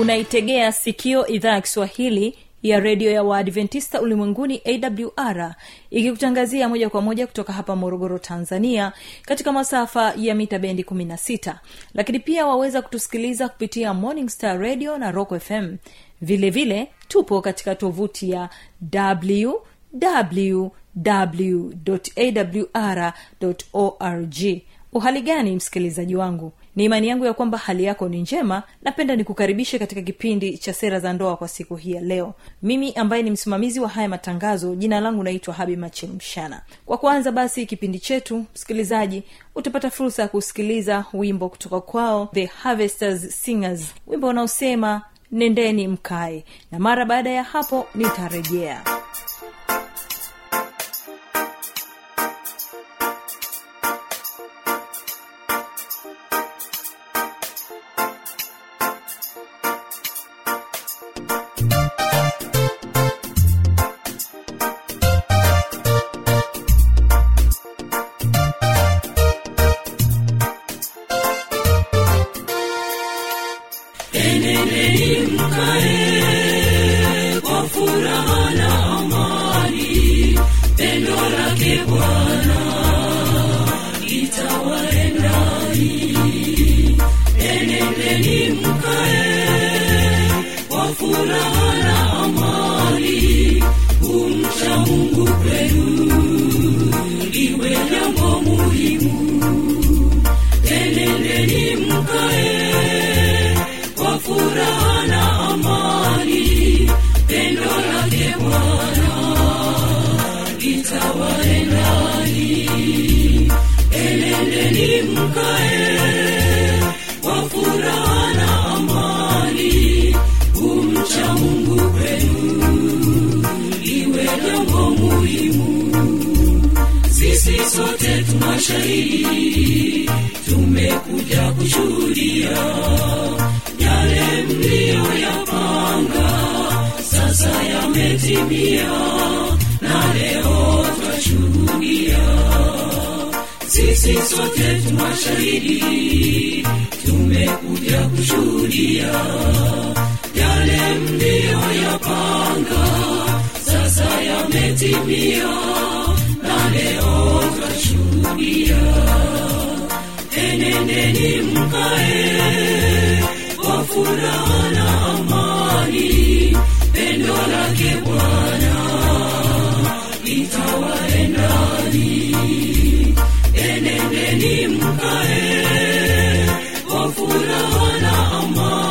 unaitegea sikio idhaa ya kiswahili ya redio ya waadventista ulimwenguni awr ikikutangazia moja kwa moja kutoka hapa morogoro tanzania katika masafa ya mita bendi 16 lakini pia waweza kutusikiliza kupitia morning star radio na rock fm vile vile tupo katika tovuti ya www awr org. Uhali gani msikilizaji wangu ni imani yangu ya kwamba hali yako ni njema. Napenda nikukaribishe katika kipindi cha sera za ndoa kwa siku hii ya leo. Mimi ambaye ni msimamizi wa haya matangazo jina langu naitwa habi machel mshana kwa kwanza basi kipindi chetu msikilizaji utapata fursa ya kusikiliza wimbo kutoka kwao the harvesters singers. Wimbo unaosema nendeni mkae. Na mara baada ya hapo nitarejea yametimia na leo twashuhudia sisi sote tumashahidi tumekuja kushuhudia. Yale mliyoyapanga sasa yametimia na leo twashuhudia enendeni mkae kwa furaha na amani pendo lake litawaendani enendeni mkae. Amani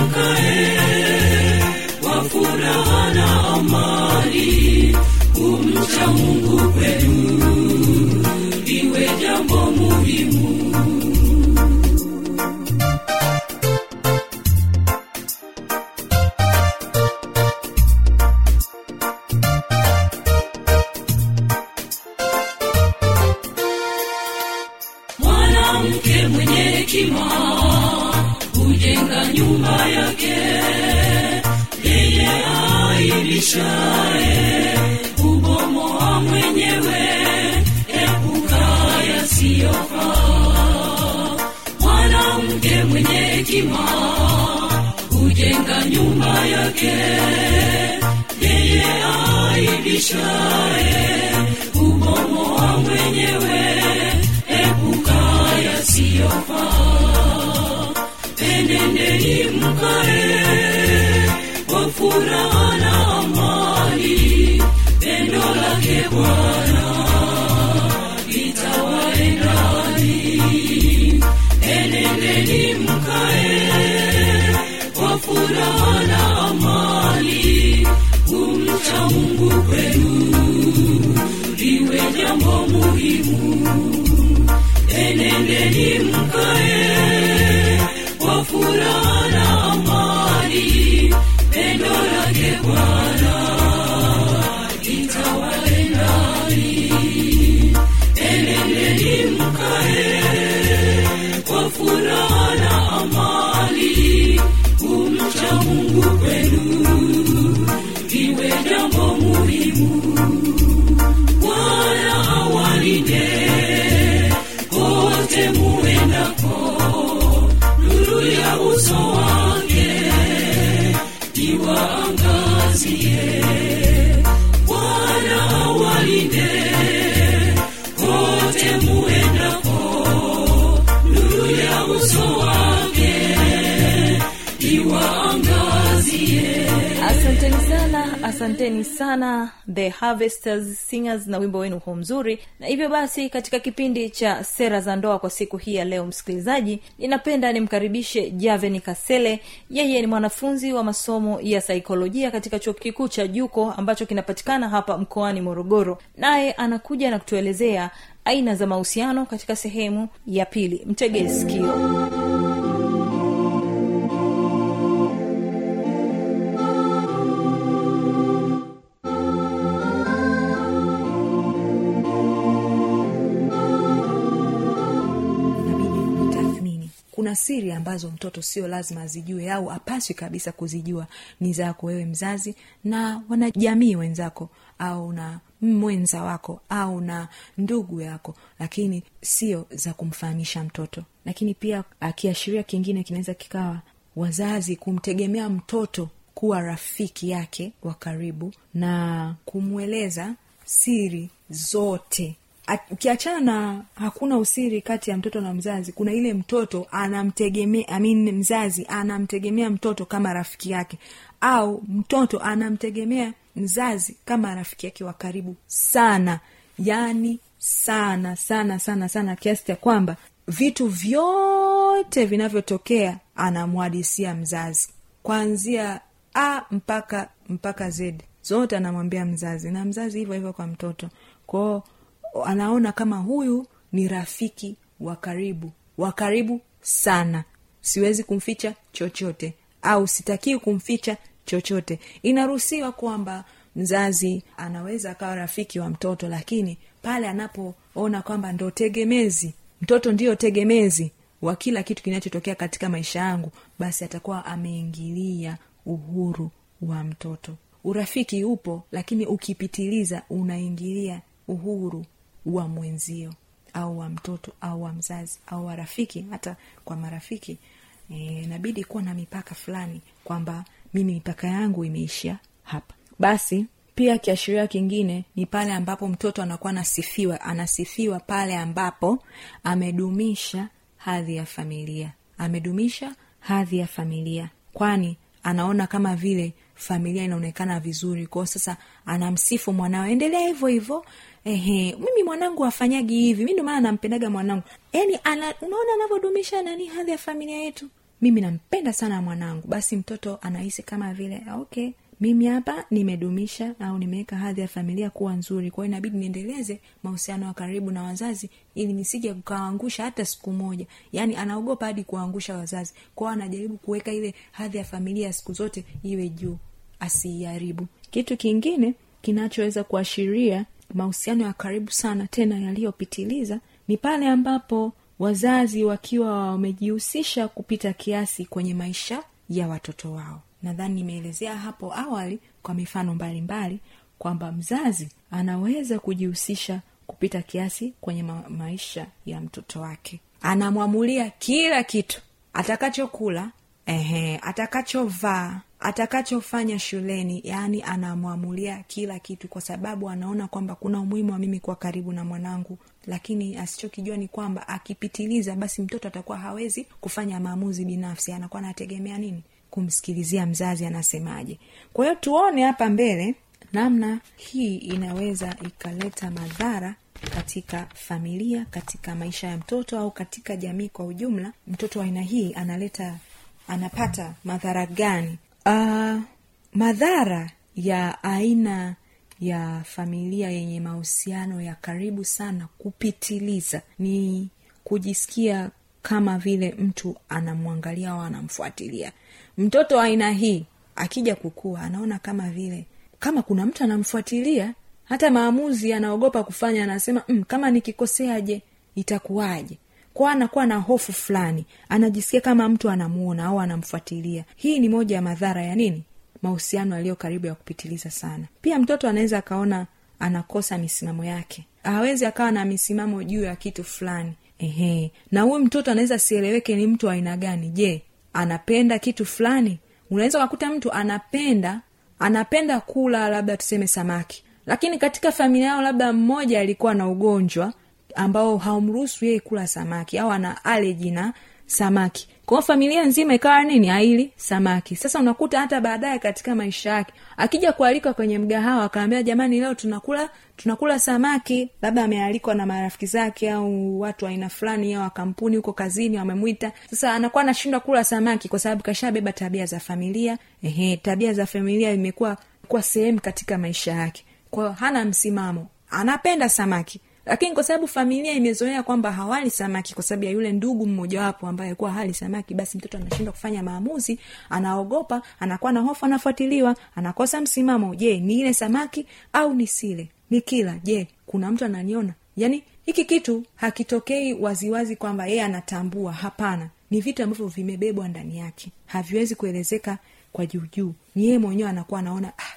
mkae kwa furaha na amani kumcha mungu mkae kwa furaha na amani pendo lake mungu kwenu liwe jambo muhimu. Enendeni mkae kote muendako nuru ya uso wake iwaangazie asanteni sana the harvesters singers na wimbo wenu huu mzuri. Na hivyo basi katika kipindi cha sera za ndoa kwa siku hii ya leo msikilizaji ninapenda nimkaribishe javeni kasele. Yeye ni mwanafunzi wa masomo ya saikolojia katika chuo kikuu cha juko ambacho kinapatikana hapa mkoani morogoro. Naye anakuja na kutuelezea aina za mahusiano katika sehemu ya pili. Mtegee sikio siri ambazo mtoto sio lazima azijue au apaswi kabisa kuzijua ni zako wewe mzazi na wanajamii wenzako au na mwenza wako au na ndugu yako lakini sio za kumfahamisha mtoto. Lakini pia akiashiria kingine kinaweza kikawa wazazi kumtegemea mtoto kuwa rafiki yake wa karibu na kumweleza siri zote ukiachana na hakuna usiri kati ya mtoto na mzazi kuna ile mtoto anamtegemea I mean, mzazi anamtegemea mtoto kama rafiki yake au mtoto anamtegemea mzazi kama rafiki yake wa karibu sana. Yaani sana sana sana sana kiasi cha kwamba vitu vyote vinavyotokea anamwadisia mzazi kuanzia a mpaka mpaka z. Zote anamwambia mzazi na mzazi hivyo hivyo kwa mtoto. Kwao anaona kama huyu ni rafiki wa karibu wa karibu sana. Siwezi kumficha chochote au sitakii kumficha chochote. Inaruhusiwa kwamba mzazi anaweza akawa rafiki wa mtoto lakini pale anapoona kwamba ndo tegemezi mtoto ndiyo tegemezi wa kila kitu kinachotokea katika maisha yangu basi atakuwa ameingilia uhuru wa mtoto. Urafiki upo lakini ukipitiliza unaingilia uhuru wa mwenzio au wa mtoto au wa mzazi au wa rafiki hata kwa marafiki inabidi e, kuwa na mipaka fulani kwamba mimi mipaka yangu imeishia hapa. Basi pia kiashiria kingine ni pale ambapo mtoto anakuwa anasifiwa anasifiwa pale ambapo amedumisha hadhi ya familia. Amedumisha hadhi ya familia kwani anaona kama vile familia inaonekana vizuri. Kwao sasa anamsifu mwanao endelea hivyo hivyo ehe mimi mwanangu afanyagi hivi. Mi maana nampendaga mwanangu. Yaani ana, unaona anavyodumisha nani hadhi ya familia yetu? Mimi nampenda sana mwanangu. Basi mtoto anahisi kama vile okay mimi hapa nimedumisha au nimeweka hadhi ya familia kuwa nzuri. Kwa inabidi niendeleze mahusiano ya karibu na wazazi ili nisije kukaangusha hata siku moja. Yaani anaogopa hadi kuwaangusha wazazi. Kwao anajaribu kuweka ile hadhi ya familia siku zote iwe juu asiiharibu kitu kingine kinachoweza kuashiria mahusiano ya karibu sana tena yaliyopitiliza ni pale ambapo wazazi wakiwa wamejihusisha kupita kiasi kwenye maisha ya watoto wao. Nadhani nimeelezea hapo awali kwa mifano mbalimbali kwamba mzazi anaweza kujihusisha kupita kiasi kwenye ma- maisha ya mtoto wake. Anamwamulia kila kitu. Atakachokula ehe atakachovaa atakachofanya shuleni yaani anamwamulia kila kitu kwa sababu anaona kwamba kuna umuhimu wa mimi kuwa karibu na mwanangu. Lakini asichokijua ni kwamba akipitiliza basi mtoto atakuwa hawezi kufanya maamuzi binafsi. Anakuwa anategemea nini? Kumsikilizia mzazi anasemaje. Kwa hiyo tuone hapa mbele namna hii inaweza ikaleta madhara katika familia katika maisha ya mtoto au katika jamii kwa ujumla. Mtoto wa aina hii analeta anapata madhara gani uh, madhara ya aina ya familia yenye mahusiano ya karibu sana kupitiliza ni kujisikia kama vile mtu anamwangalia au anamfuatilia. Mtoto aina hii akija kukua anaona kama vile kama kuna mtu anamfuatilia hata maamuzi anaogopa kufanya anasema mm, kama nikikoseaje itakuwaje kwa anakuwa na hofu fulani anajisikia kama mtu anamuona au anamfuatilia. Hii ni moja ya madhara ya nini? Mahusiano yaliyo karibu ya kupitiliza sana. Pia mtoto anaweza akaona anakosa misimamo yake. Hawezi akawa na misimamo juu ya kitu fulani. Ehe na huyu mtoto anaweza asieleweke ni mtu aina gani. Je anapenda kitu fulani? Unaweza ukakuta mtu anapenda anapenda kula labda tuseme samaki. Lakini katika familia yao labda mmoja alikuwa na ugonjwa ambao haumruhusu yeye kula samaki au ana aleji na samaki. Kwao familia nzima ikawa nini? Aili samaki. Sasa unakuta hata baadaye katika maisha yake akija kualikwa kwenye mgahawa akaambia jamani leo tunakula tunakula samaki. Labda amealikwa na marafiki zake au watu wa aina fulani au kampuni huko kazini wamemwita. Sasa anakuwa anashindwa kula samaki kwa sababu kashabeba tabia za familia. Ehe tabia za familia imekuwa kwa sehemu katika maisha yake. Kwao hana msimamo. Anapenda samaki lakini kwa sababu familia imezoea kwamba hawali samaki kwa sababu ya yule ndugu mmojawapo ambaye alikuwa hali samaki basi mtoto anashindwa kufanya maamuzi anaogopa anakuwa na hofu anafuatiliwa anakosa msimamo. Je ni ile samaki au ni sile? Ni kila. Je kuna mtu ananiona? Yaani hiki kitu hakitokei waziwazi kwamba yeye anatambua. Hapana. Ni vitu ambavyo vimebebwa ndani yake. Haviwezi kuelezeka kwa juujuu ni yeye mwenyewe anakuwa anaona ah,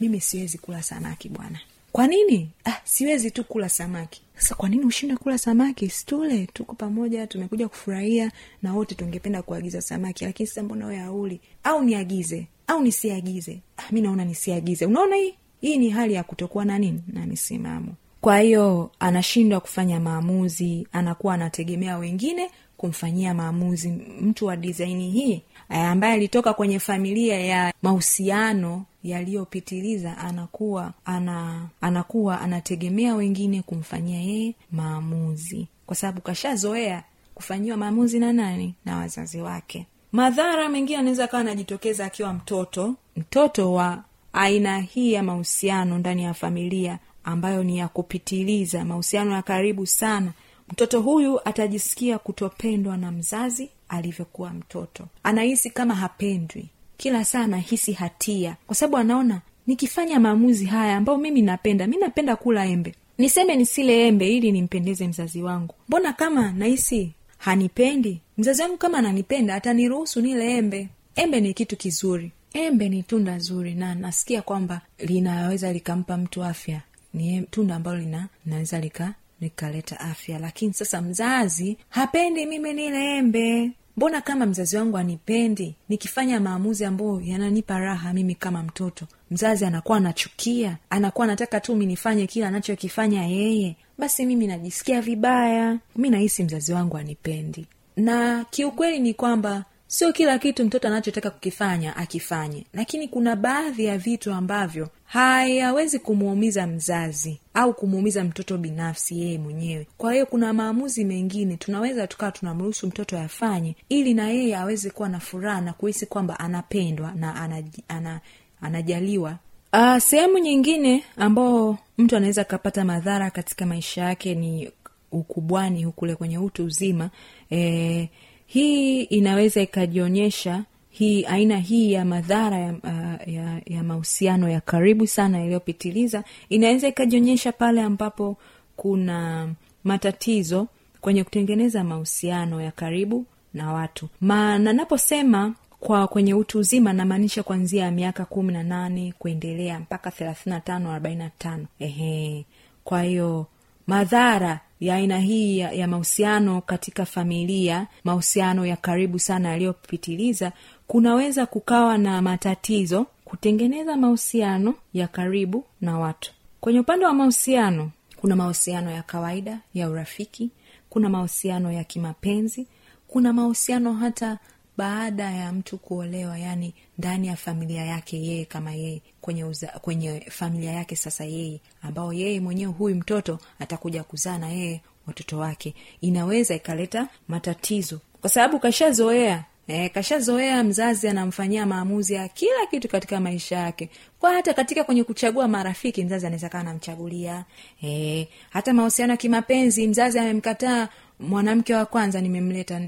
mimi siwezi kula samaki bwana kwa nini? Ah, siwezi tu kula samaki. Sasa kwa nini ushinde kula samaki? Situle tuko pamoja tumekuja kufurahia na wote tungependa kuagiza samaki. Lakini sasa mbona we auli au niagize? Au nisiagize? Ah, mi naona nisiagize. Unaona hii? Hii ni hali ya kutokuwa na nini? Na misimamo kwa hiyo anashindwa kufanya maamuzi anakuwa anategemea wengine kumfanyia maamuzi mtu wa disaini hii ambaye alitoka kwenye familia ya mahusiano yaliyopitiliza anakuwa ana anakuwa anategemea wengine kumfanyia yeye maamuzi. Kwa sababu kashazoea kufanyiwa maamuzi na nani? Na wazazi wake. Madhara mengine anaweza akawa anajitokeza akiwa mtoto mtoto wa aina hii ya mahusiano ndani ya familia ambayo ni ya kupitiliza. Mahusiano ya karibu sana mtoto huyu atajisikia kutopendwa na mzazi alivyokuwa mtoto. Anahisi kama hapendwi. Kila saa anahisi hatia. Kwa sababu anaona nikifanya maamuzi haya ambayo mimi napenda mi napenda kula embe. Niseme nisile embe ili nimpendeze mzazi wangu. Mbona kama nahisi hanipendi? Mzazi wangu kama ananipenda ataniruhusu nile embe. Embe ni kitu kizuri. Embe ni tunda zuri na nasikia kwamba linaweza likampa mtu afya. Ni tunda ambalo linaweza lika likaleta afya. Lakini sasa mzazi hapendi mimi nile embe. Mbona kama mzazi wangu anipendi nikifanya maamuzi ambayo yananipa raha mimi kama mtoto mzazi anakuwa anachukia anakuwa anataka tu mi nifanye kile anachokifanya yeye basi mimi najisikia vibaya. Mi nahisi mzazi wangu anipendi na kiukweli ni kwamba sio kila kitu mtoto anachotaka kukifanya akifanye lakini kuna baadhi ya vitu ambavyo hayawezi kumuumiza mzazi au kumuumiza mtoto binafsi yeye mwenyewe. Kwa hiyo kuna maamuzi mengine tunaweza tukawa tunamruhusu mtoto yafanye ili na yeye aweze kuwa na furaha na kuhisi kwamba anapendwa na anaj, ana, anajaliwa. Uh, sehemu nyingine ambao mtu anaweza akapata madhara katika maisha yake ni ukubwani hukule kwenye utu uzima. E, hii inaweza ikajionyesha hii aina hii ya madhara ya, uh, ya, ya mahusiano ya karibu sana yaliyopitiliza. Inaweza ikajionyesha pale ambapo kuna matatizo kwenye kutengeneza mahusiano ya karibu na watu. Maana naposema kwa kwenye utu uzima namaanisha kuanzia miaka kumi na nane kuendelea mpaka thelathini na tano arobaini na tano. Ehe. Kwa hiyo madhara ya aina hii ya, ya mahusiano katika familia mahusiano ya karibu sana yaliyopitiliza kunaweza kukawa na matatizo kutengeneza mahusiano ya karibu na watu. Kwenye upande wa mahusiano kuna mahusiano ya kawaida ya urafiki kuna mahusiano ya kimapenzi kuna mahusiano hata baada ya mtu kuolewa yani ndani ya familia yake yeye kama yeye kwenye kwenye familia yake sasa yeye ambao yeye mwenyewe huyu mtoto atakuja kuzaa na yeye watoto wake inaweza ikaleta matatizo. Kwa sababu kashazoea E, kashazoea mzazi anamfanyia maamuzi ya kila kitu katika maisha yake. Kwa hata katika kwenye kuchagua marafiki mzazi anaweza kaa anamchagulia. E, hata mahusiano ya kimapenzi mzazi amemkataa mwanamke wa kwanza nimemleta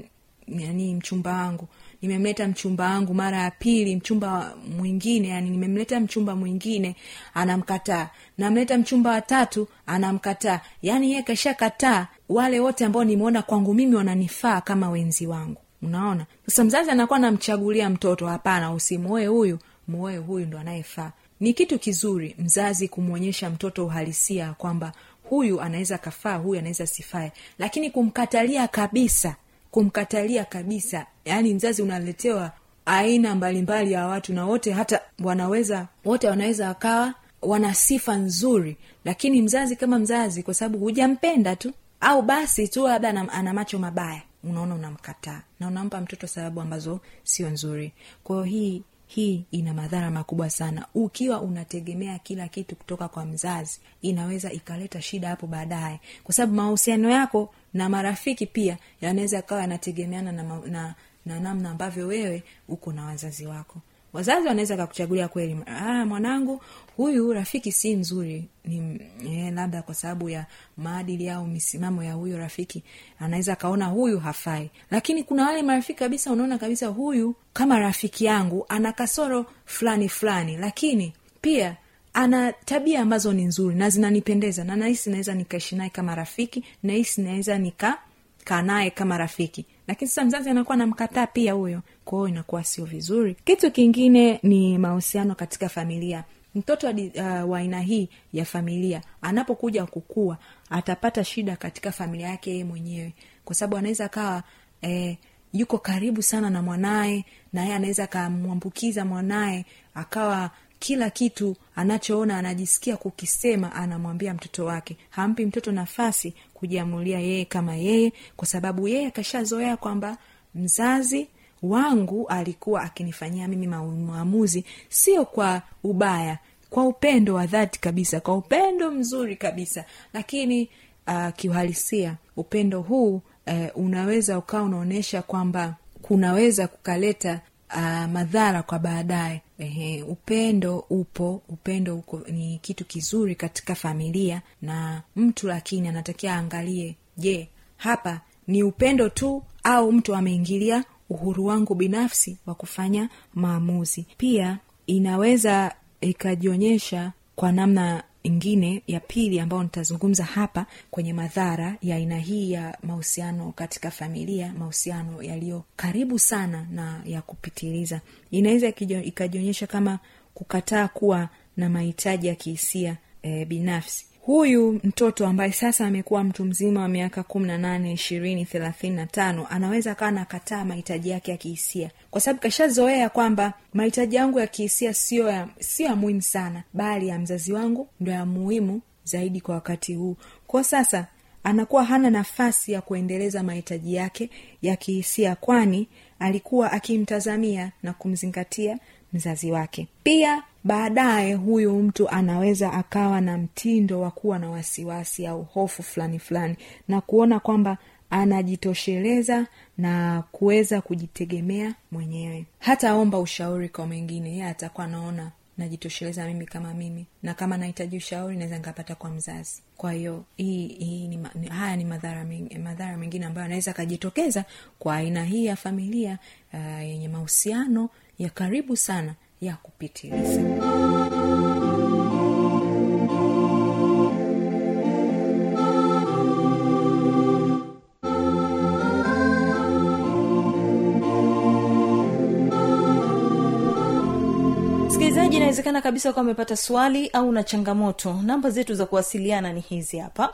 yani mchumba wangu nimemleta mchumba wangu mara ya pili mchumba mwingine yani nimemleta mchumba mwingine anamkataa. Namleta mchumba wa anamkataa. Yani yeye kashakataa wale wote ambao nimeona kwangu mimi wananifaa kama wenzi wangu. Unaona? Sasa mzazi anakuwa anamchagulia mtoto hapana usimuoe huyu muoe huyu ndo anayefaa. Ni kitu kizuri mzazi kumwonyesha mtoto uhalisia kwamba huyu anaweza kafaa huyu anaweza sifae. Lakini kumkatalia kabisa kumkatalia kabisa. Yaani mzazi unaletewa aina mbalimbali ya watu na wote hata wanaweza wote wanaweza wakawa wana sifa nzuri. Lakini mzazi kama mzazi kwa sababu hujampenda tu au basi tu labda ana, ana macho mabaya unaona unamkataa na unampa mtoto sababu ambazo sio nzuri. Kwahiyo hii hii ina madhara makubwa sana. Ukiwa unategemea kila kitu kutoka kwa mzazi inaweza ikaleta shida hapo baadaye. Kwa sababu mahusiano yako na marafiki pia yanaweza yakawa yanategemeana na, na, na namna ambavyo wewe uko na wazazi wako. Wazazi wanaweza kakuchagulia kweli ah, mwanangu huyu rafiki si mzuri ni eh, labda kwa sababu ya maadili au misimamo ya huyo rafiki anaweza akaona huyu hafai. Lakini kuna wale marafiki kabisa unaona kabisa huyu kama rafiki yangu ana kasoro fulani fulani. Lakini pia ana tabia ambazo ni nzuri na zinanipendeza na nahisi naweza nikaishi naye kama rafiki nahisi naweza nikakaa naye kama rafiki. Lakini sasa mzazi anakuwa anamkataa pia huyo. Kwa inakuwa sio vizuri. Kitu kingine ni mahusiano katika familia. Mtoto uh, wa aina hii ya familia anapokuja kukua atapata shida katika familia yake yeye mwenyewe. Kwa sababu anaweza kawa eh, yuko karibu sana na mwanaye na yeye anaweza akamwambukiza mwanaye akawa kila kitu anachoona anajisikia kukisema anamwambia mtoto wake. Hampi mtoto nafasi kujiamulia yeye kama yeye kwa sababu yeye akashazoea kwamba mzazi wangu alikuwa akinifanyia mimi maamuzi sio kwa ubaya kwa upendo wa dhati kabisa kwa upendo mzuri kabisa. Lakini uh, kiuhalisia upendo huu uh, unaweza ukawa unaonyesha kwamba kunaweza kukaleta uh, madhara kwa baadaye Ehe, upendo upo upendo uko ni kitu kizuri katika familia na mtu lakini anatakiwa aangalie je hapa ni upendo tu au mtu ameingilia uhuru wangu binafsi wa kufanya maamuzi. Pia inaweza ikajionyesha kwa namna ingine ya pili ambayo nitazungumza hapa kwenye madhara ya aina hii ya mahusiano katika familia mahusiano yaliyo karibu sana na ya kupitiliza. Inaweza ikajionyesha kama kukataa kuwa na mahitaji ya kihisia e, binafsi huyu mtoto ambaye sasa amekuwa mtu mzima wa miaka kumi na nane ishirini thelathini na tano anaweza akawa nakataa mahitaji yake ya kihisia. Kwa sababu kashazoea kwamba mahitaji yangu ya kihisia sio ya sio ya muhimu sana bali ya mzazi wangu ndo ya muhimu zaidi kwa wakati huu. Kwa sasa anakuwa hana nafasi ya kuendeleza mahitaji yake ya kihisia kwani alikuwa akimtazamia na kumzingatia mzazi wake. Pia baadaye huyu mtu anaweza akawa na mtindo wa kuwa na wasiwasi au hofu fulani fulani na kuona kwamba anajitosheleza na kuweza kujitegemea mwenyewe. Hataomba ushauri kwa mwingine yeye atakuwa anaona najitosheleza mimi kama mimi na kama nahitaji ushauri naweza nikapata kwa mzazi. Kwa hiyo hii, hii ni, ni, haya ni madhara meng- madhara mengine ambayo anaweza akajitokeza kwa aina hii ya familia uh, yenye mahusiano ya karibu sana ya kupitiliza msikilizaji inawezekana kabisa ukawa umepata swali au na changamoto. Namba zetu za kuwasiliana ni hizi hapa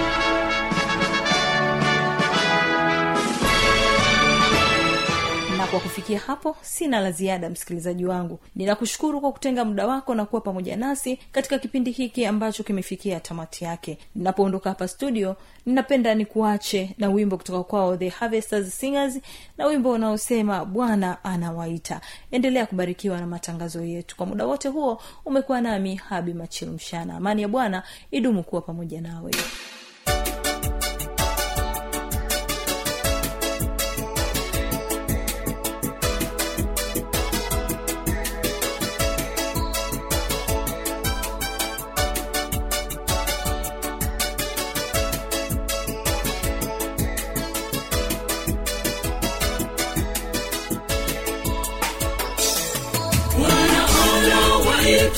kwa kufikia hapo sina la ziada msikilizaji wangu. Ninakushukuru kwa kutenga muda wako na kuwa pamoja nasi katika kipindi hiki ambacho kimefikia tamati yake. Ninapoondoka hapa studio ninapenda nikuache na wimbo kutoka kwao the harvesters singers na wimbo unaosema bwana anawaita. Endelea kubarikiwa na matangazo yetu. Kwa muda wote huo umekuwa nami habi machilu mshana amani ya bwana idumu kuwa pamoja nawe. Bwana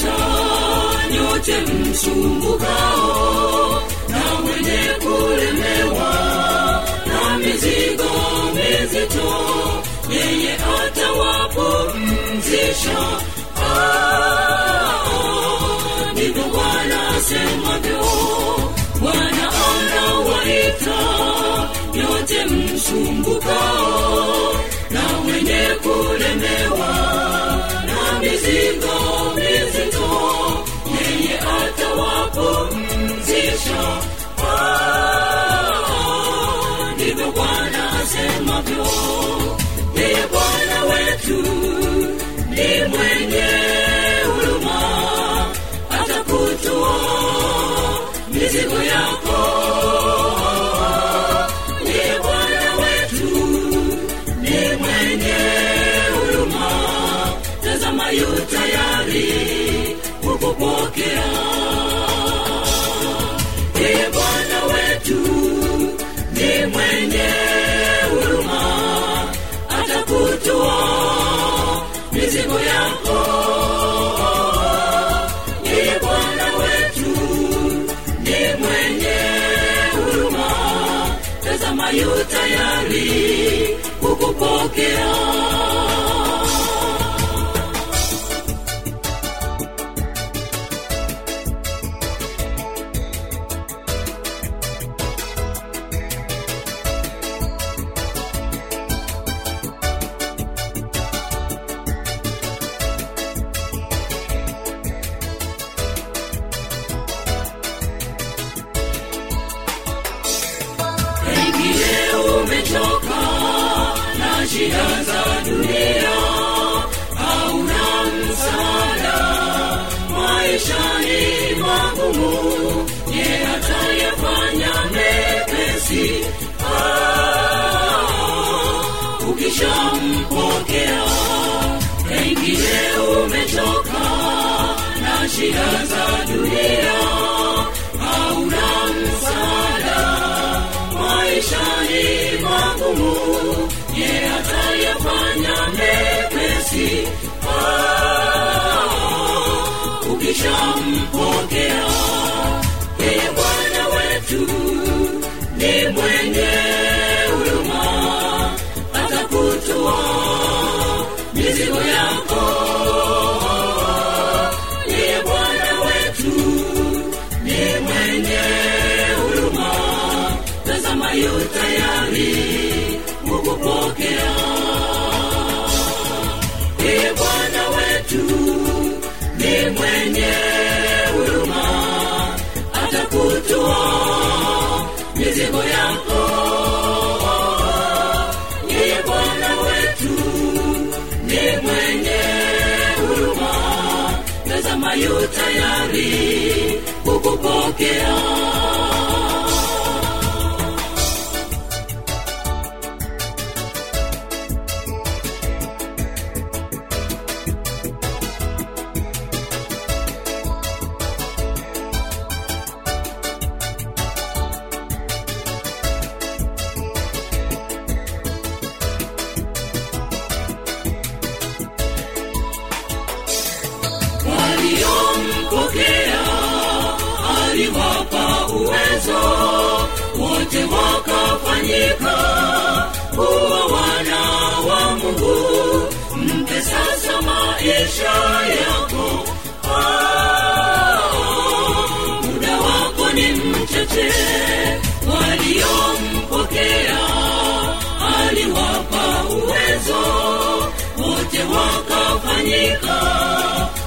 anawaita nyote msumbukao na mwenye kulemewa na mizigo mizito, yeye atawapumzisha. Ah, Ndivyo Bwana asemavyo. Bwana anawaita nyote msumbukao na mwenye kulemewa kukupokea. Pengine magumu, ye atayafanya mepesi Ah, ukishampokea. Pengine umechoka na shida za dunia, Ah, ukishampokea. Yu tayari kukupokea. Wakafanyika kuwa wana wa mungu. Mpe sasa maisha yako. Ah, muda wako ni mchache. Waliompokea aliwapa uwezo. Wote wakafanyika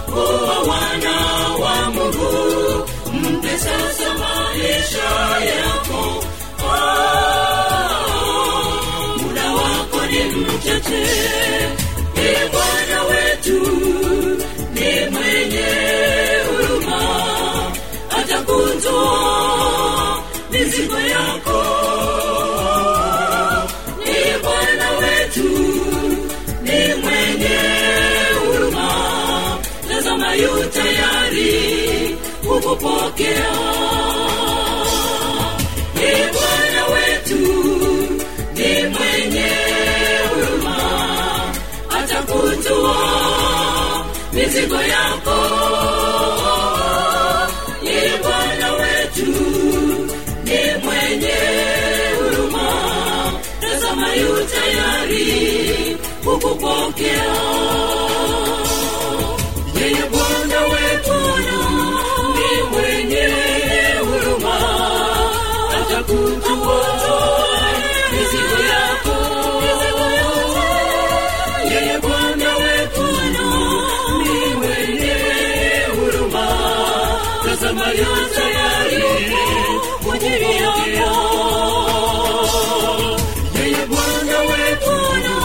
kuwa wana wa mungu. Mpe sasa maisha yako mchache ni bwana wetu ni mwenye huruma. Atakutoa mizigo yako. Ni bwana wetu ni mwenye huruma. Tazama yu tayari kukupokea yeye